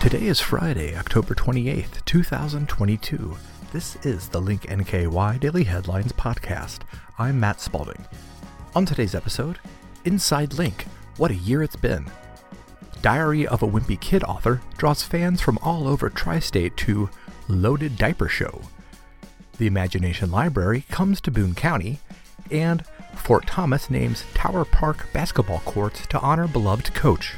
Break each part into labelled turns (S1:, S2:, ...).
S1: Today is Friday, October 28th, 2022. This is the Link NKY Daily Headlines Podcast. I'm Matt Spalding. On today's episode, Inside Link What a Year It's Been. Diary of a Wimpy Kid author draws fans from all over Tri State to Loded Diper Show. The Imagination Library comes to Boone County, and Fort Thomas names Tower Park basketball courts to honor beloved coach.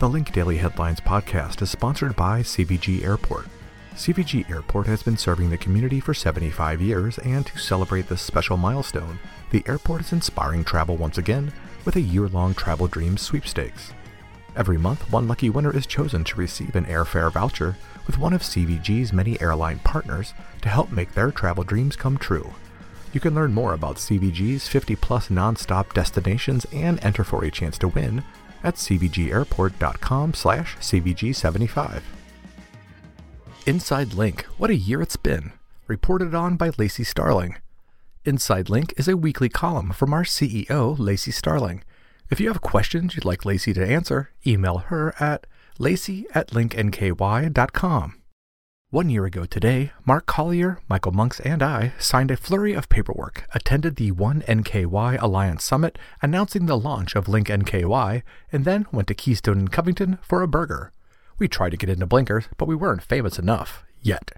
S1: The Link Daily Headlines podcast is sponsored by CVG Airport. CVG Airport has been serving the community for 75 years, and to celebrate this special milestone, the airport is inspiring travel once again with a year long Travel Dreams sweepstakes. Every month, one lucky winner is chosen to receive an airfare voucher with one of CVG's many airline partners to help make their travel dreams come true. You can learn more about CVG's 50 plus nonstop destinations and enter for a chance to win at cvgairport.com slash cvg75. Inside Link, what a year it's been, reported on by Lacey Starling. Inside Link is a weekly column from our CEO, Lacey Starling. If you have questions you'd like Lacey to answer, email her at lacey at linknky.com. One year ago today, Mark Collier, Michael Monks, and I signed a flurry of paperwork, attended the One NKY Alliance Summit announcing the launch of Link NKY, and then went to Keystone in Covington for a burger. We tried to get into Blinkers, but we weren't famous enough. Yet.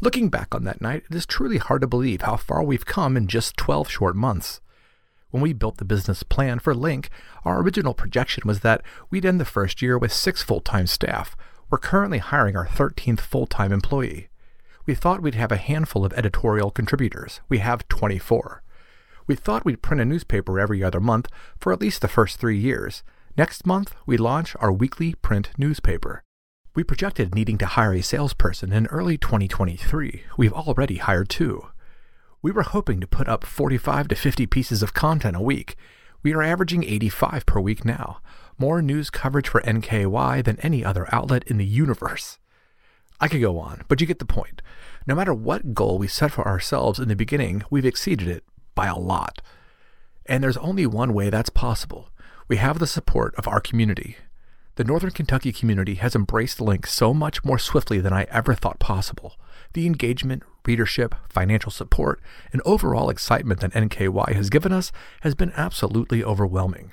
S1: Looking back on that night, it is truly hard to believe how far we've come in just 12 short months. When we built the business plan for Link, our original projection was that we'd end the first year with six full time staff, we're currently hiring our 13th full time employee. We thought we'd have a handful of editorial contributors. We have 24. We thought we'd print a newspaper every other month for at least the first three years. Next month, we launch our weekly print newspaper. We projected needing to hire a salesperson in early 2023. We've already hired two. We were hoping to put up 45 to 50 pieces of content a week. We are averaging 85 per week now more news coverage for NKY than any other outlet in the universe. I could go on, but you get the point. No matter what goal we set for ourselves in the beginning, we've exceeded it by a lot. And there's only one way that's possible. We have the support of our community. The Northern Kentucky community has embraced Link so much more swiftly than I ever thought possible. The engagement, readership, financial support, and overall excitement that NKY has given us has been absolutely overwhelming.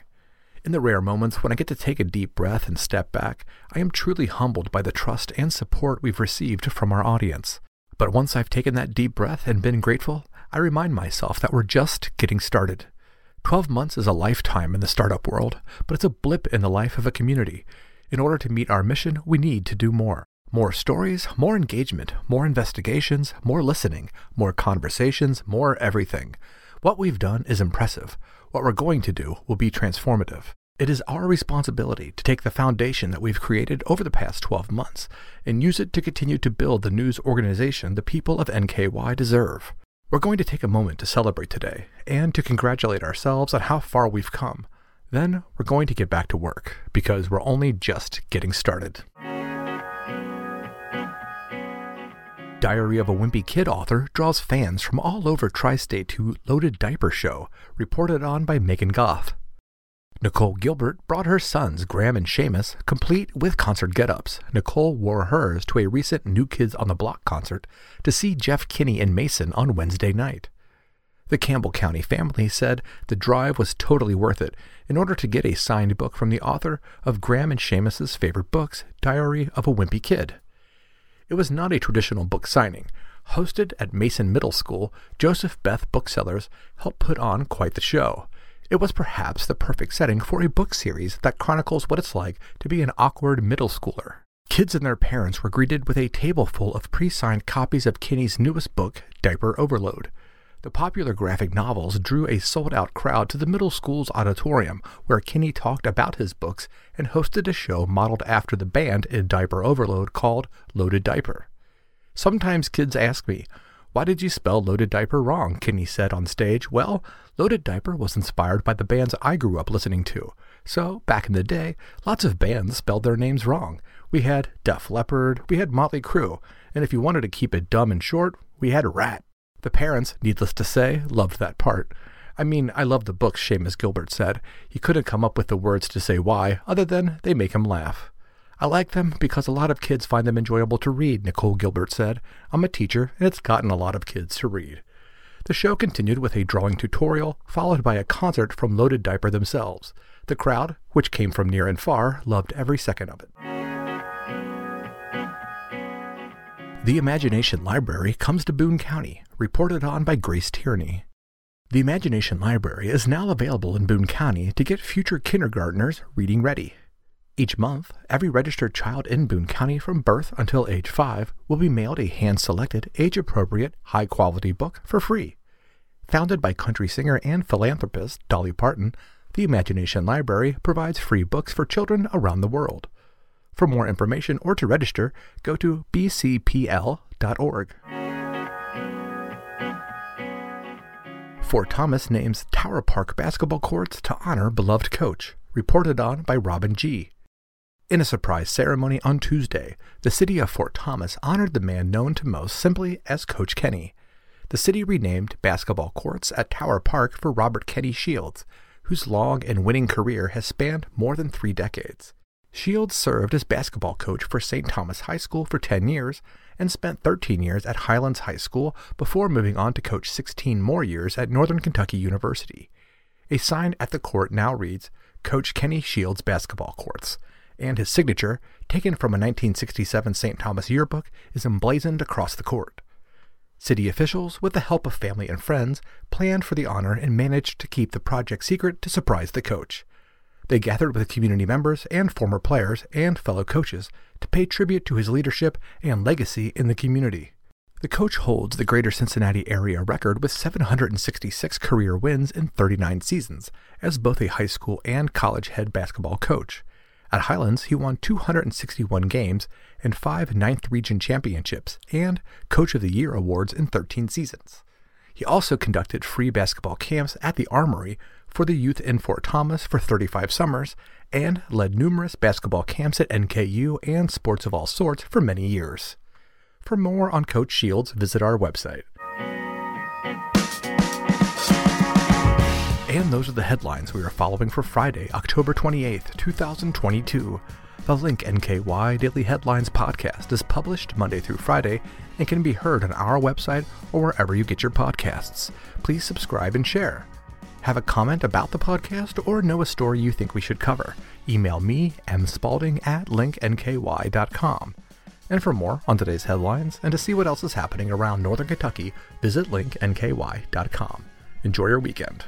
S1: In the rare moments when I get to take a deep breath and step back, I am truly humbled by the trust and support we've received from our audience. But once I've taken that deep breath and been grateful, I remind myself that we're just getting started. 12 months is a lifetime in the startup world, but it's a blip in the life of a community. In order to meet our mission, we need to do more. More stories, more engagement, more investigations, more listening, more conversations, more everything. What we've done is impressive. What we're going to do will be transformative. It is our responsibility to take the foundation that we've created over the past 12 months and use it to continue to build the news organization the people of NKY deserve. We're going to take a moment to celebrate today and to congratulate ourselves on how far we've come. Then we're going to get back to work because we're only just getting started. Diary of a Wimpy Kid author draws fans from all over Tri State to Loded Diper Show, reported on by Megan Goff. Nicole Gilbert brought her sons, Graham and Seamus, complete with concert get ups. Nicole wore hers to a recent New Kids on the Block concert to see Jeff Kinney and Mason on Wednesday night. The Campbell County family said the drive was totally worth it in order to get a signed book from the author of Graham and Seamus's favorite books, Diary of a Wimpy Kid. It was not a traditional book signing. Hosted at Mason Middle School, Joseph Beth Booksellers helped put on quite the show. It was perhaps the perfect setting for a book series that chronicles what it's like to be an awkward middle schooler. Kids and their parents were greeted with a table full of pre signed copies of Kinney's newest book, Diper Överlöde. The popular graphic novels drew a sold out crowd to the middle school's auditorium, where Kinney talked about his books and hosted a show modeled after the band in Diper Överlöde called Loded Diper. Sometimes kids ask me, Why did you spell Loded Diper wrong? Kinney said on stage. Well, Loded Diper was inspired by the bands I grew up listening to. So, back in the day, lots of bands spelled their names wrong. We had Def Leppard, we had Motley Crue, and if you wanted to keep it dumb and short, we had Ratt. The parents, needless to say, loved that part. I mean, I love the books, Seamus Gilbert said. He couldn't come up with the words to say why, other than they make him laugh. I like them because a lot of kids find them enjoyable to read, Nicole Gilbert said. I'm a teacher, and it's gotten a lot of kids to read. The show continued with a drawing tutorial, followed by a concert from Loded Diper themselves. The crowd, which came from near and far, loved every second of it. The Imagination Library comes to Boone County, reported on by Grace Tierney. The Imagination Library is now available in Boone County to get future kindergartners reading ready. Each month, every registered child in Boone County from birth until age 5 will be mailed a hand selected, age appropriate, high quality book for free. Founded by country singer and philanthropist Dolly Parton, the Imagination Library provides free books for children around the world. For more information or to register, go to bcpl.org. Fort Thomas names Tower Park basketball courts to honor beloved coach, reported on by Robin G. In a surprise ceremony on Tuesday, the city of Fort Thomas honored the man known to most simply as Coach Kenny. The city renamed basketball courts at Tower Park for Robert Kenny Shields, whose long and winning career has spanned more than three decades. Shields served as basketball coach for St. Thomas High School for 10 years and spent 13 years at Highlands High School before moving on to coach 16 more years at Northern Kentucky University. A sign at the court now reads Coach Kenny Shields Basketball Courts, and his signature, taken from a 1967 St. Thomas yearbook, is emblazoned across the court. City officials, with the help of family and friends, planned for the honor and managed to keep the project secret to surprise the coach. They gathered with community members and former players and fellow coaches to pay tribute to his leadership and legacy in the community. The coach holds the Greater Cincinnati area record with 766 career wins in 39 seasons as both a high school and college head basketball coach. At Highlands, he won 261 games and five Ninth Region championships and Coach of the Year awards in 13 seasons. He also conducted free basketball camps at the Armory for the youth in Fort Thomas for 35 summers and led numerous basketball camps at NKU and sports of all sorts for many years. For more on Coach Shields, visit our website. And those are the headlines we are following for Friday, October 28th, 2022. The Link NKY Daily Headlines podcast is published Monday through Friday and can be heard on our website or wherever you get your podcasts. Please subscribe and share. Have a comment about the podcast or know a story you think we should cover? Email me, mspalding at linknky.com. And for more on today's headlines and to see what else is happening around Northern Kentucky, visit linknky.com. Enjoy your weekend.